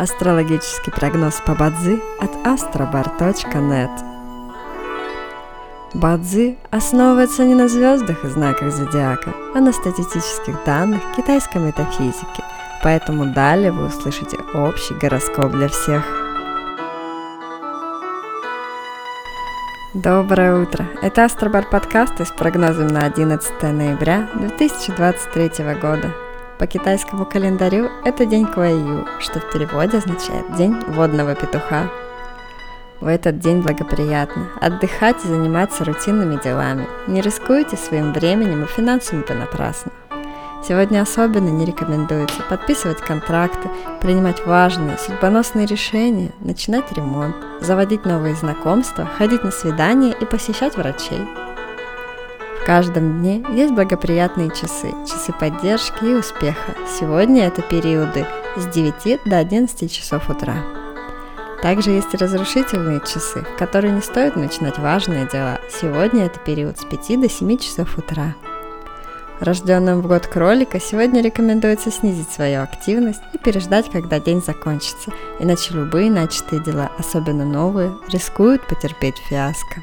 Астрологический прогноз по Бадзи от astrobar.net Бадзи основывается не на звездах и знаках зодиака, а на статистических данных китайской метафизики, поэтому далее вы услышите общий гороскоп для всех. Доброе утро! Это Астробар подкаст с прогнозом на 11 ноября 2023 года. По китайскому календарю это день Куаю, что в переводе означает «день водного петуха». В этот день благоприятно отдыхать и заниматься рутинными делами. Не рискуйте своим временем и финансами понапрасну. Сегодня особенно не рекомендуется подписывать контракты, принимать важные, судьбоносные решения, начинать ремонт, заводить новые знакомства, ходить на свидания и посещать врачей – в каждом дне есть благоприятные часы, часы поддержки и успеха. Сегодня это периоды с 9 до 11 часов утра. Также есть разрушительные часы, в которые не стоит начинать важные дела. Сегодня это период с 5 до 7 часов утра. Рожденным в год кролика сегодня рекомендуется снизить свою активность и переждать, когда день закончится, иначе любые начатые дела, особенно новые, рискуют потерпеть фиаско.